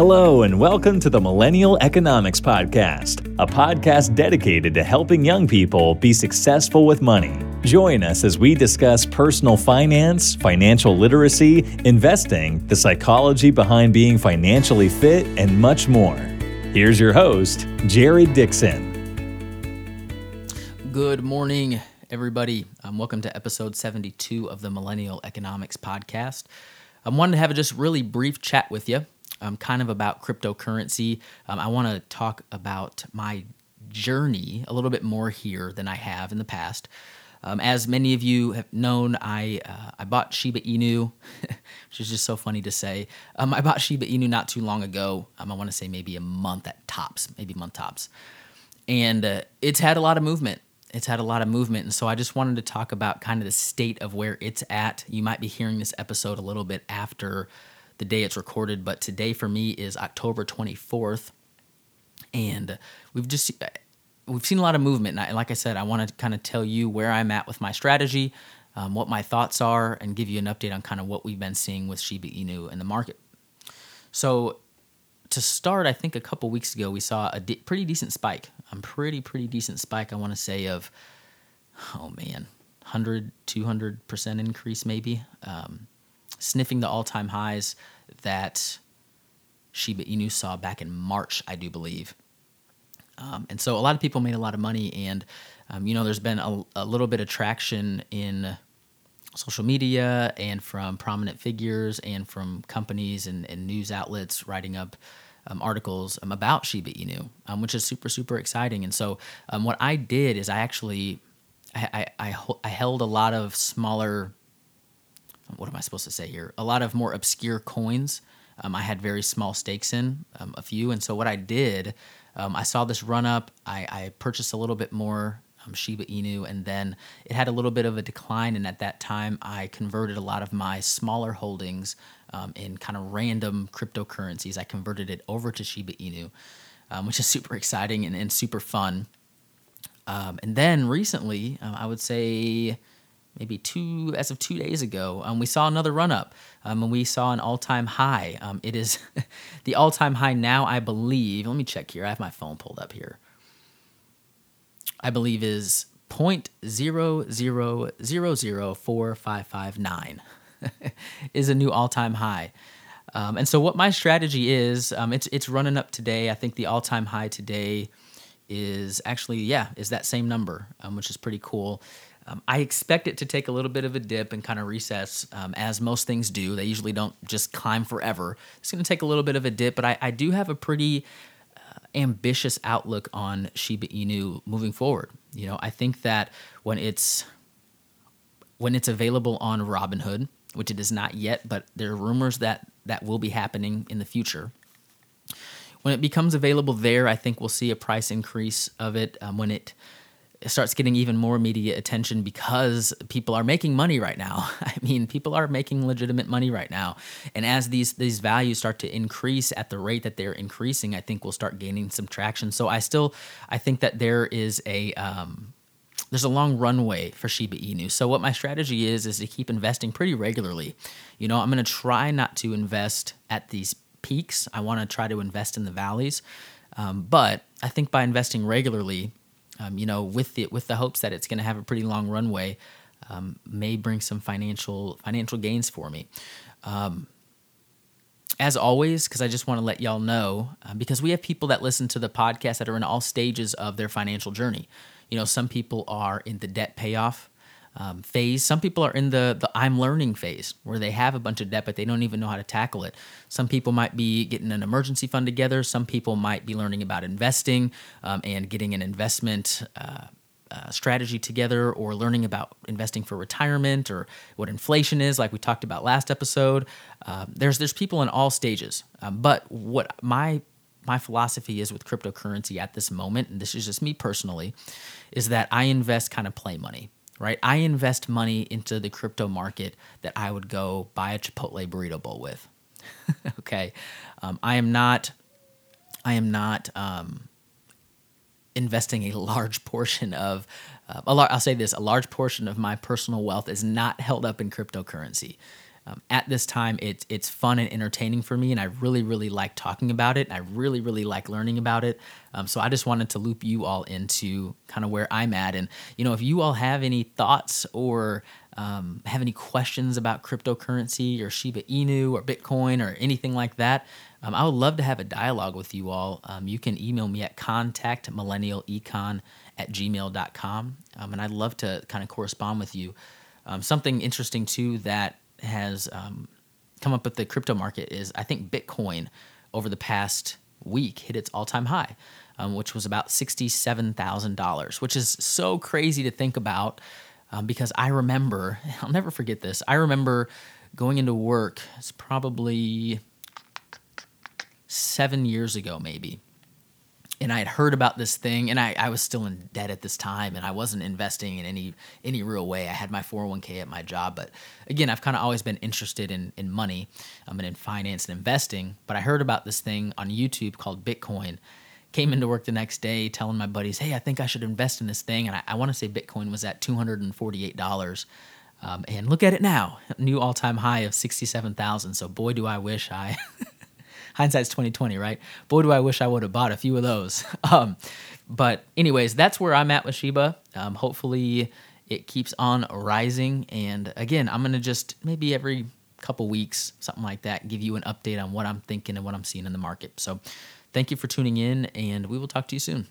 Hello, and welcome to the Millennial Economics Podcast, a podcast dedicated to helping young people be successful with money. Join us as we discuss personal finance, financial literacy, investing, the psychology behind being financially fit, and much more. Here's your host, Jared Dixon. Good morning, everybody. Um, welcome to episode 72 of the Millennial Economics Podcast. I wanted to have a just really brief chat with you um, kind of about cryptocurrency. Um, I want to talk about my journey a little bit more here than I have in the past. Um, as many of you have known, I uh, I bought Shiba Inu, which is just so funny to say. Um, I bought Shiba Inu not too long ago. Um, I want to say maybe a month at tops, maybe month tops, and uh, it's had a lot of movement. It's had a lot of movement, and so I just wanted to talk about kind of the state of where it's at. You might be hearing this episode a little bit after the day it's recorded, but today for me is October 24th. And we've just we've seen a lot of movement. And I, like I said, I want to kind of tell you where I'm at with my strategy, um, what my thoughts are, and give you an update on kind of what we've been seeing with Shiba Inu in the market. So to start, I think a couple weeks ago we saw a pretty decent spike. A pretty pretty decent spike. I want to say of oh man, 100 200 percent increase maybe. Um, sniffing the all-time highs that Shiba Inu saw back in March, I do believe. Um, and so a lot of people made a lot of money, and um, you know, there's been a, a, little bit of traction in social media and from prominent figures and from companies and, and news outlets writing up um, articles um, about Shiba Inu, um, which is super super exciting. And so um, what I did is I actually I, I, I, I held a lot of smaller what am I supposed to say here? A lot of more obscure coins. Um, I had very small stakes in um, a few, and so what I did, um, I saw this run up. I, I purchased a little bit more um, Shiba Inu, and then it had a little bit of a decline. And at that time, I converted a lot of my smaller holdings um, in kind of random cryptocurrencies. I converted it over to Shiba Inu, um, which is super exciting and, and super fun. and then recently, I would say maybe two as of two days ago um, we saw another run up um, and we saw an all-time high. Um, it is the all-time high now i believe let me check here i have my phone pulled up here. I believe is 0.0004559 is a new all-time high. Um, and so what my strategy is um, it's it's running up today. I think the all-time high today is actually yeah is that same number um, which is pretty cool um, I expect it to take a little bit of a dip and kind of recess, um, as most things do. They usually don't just climb forever. It's going to take a little bit of a dip, but I, I do have a pretty uh, ambitious outlook on Shiba Inu moving forward. You know, I think that when it's when it's available on Robinhood, which it is not yet, but there are rumors that that will be happening in the future. When it becomes available there, I think we'll see a price increase of it. Um, when it starts getting even more media attention because people are making money right now. I mean, people are making legitimate money right now. And as these these values start to increase at the rate that they're increasing, I think we'll start gaining some traction. So I still I think that there is a um, there's a long runway for Shiba Inu. So what my strategy is is to keep investing pretty regularly. You know, I'm going to try not to invest at these peaks. I want to try to invest in the valleys. Um, but I think by investing regularly, um, you know, with the with the hopes that it's going to have a pretty long runway, um, may bring some financial financial gains for me. Um, as always, because I just want to let y'all know, uh, because we have people that listen to the podcast that are in all stages of their financial journey. You know, some people are in the debt payoff um, phase. Some people are in the the I'm learning phase where they have a bunch of debt but they don't even know how to tackle it. Some people might be getting an emergency fund together. Some people might be learning about investing um, and getting an investment. Uh, uh, strategy together or learning about investing for retirement or what inflation is like we talked about last episode uh, there's there's people in all stages um, but what my my philosophy is with cryptocurrency at this moment and this is just me personally is that i invest kind of play money right? I invest money into the crypto market that I would go buy a Chipotle burrito bowl with. okay, um, I am not. I am not um, investing a large portion of. Uh, a lar- I'll say this: a large portion of my personal wealth is not held up in cryptocurrency. Um, at this time, it's it's fun and entertaining for me, and I really really like talking about it. I really really like learning about it. Um, so I just wanted to loop you all into kind of where I'm at, and you know if you all have any thoughts or um, have any questions about cryptocurrency or Shiba Inu or Bitcoin or anything like that, um, I would love to have a dialogue with you all. Um, you can email me at contact millennialecon at gmail.com. Um, and I'd love to kind of correspond with you. Um, something interesting too that has um, come up with the crypto market is I think Bitcoin over the past week hit its all time high, um, which was about $67,000, which is so crazy to think about um, because I remember, I'll never forget this. I remember going into work, it's probably seven years ago, maybe. And I had heard about this thing, and I, I was still in debt at this time, and I wasn't investing in any any real way. I had my 401k at my job, but again, I've kind of always been interested in in money, um, and in finance and investing. But I heard about this thing on YouTube called Bitcoin, came into work the next day telling my buddies, hey, I think I should invest in this thing. And I, I want to say Bitcoin was at $248. Um, and look at it now, new all time high of 67,000. So boy, do I wish I hindsight's 2020, right? Boy, do I wish I would have bought a few of those. Um, but anyways, that's where I'm at with Shiba. Um, hopefully it keeps on rising. And again, I'm to just maybe every couple weeks, something like that, give you an update on what I'm thinking and what I'm seeing in the market. So thank you for tuning in and we will talk to you soon.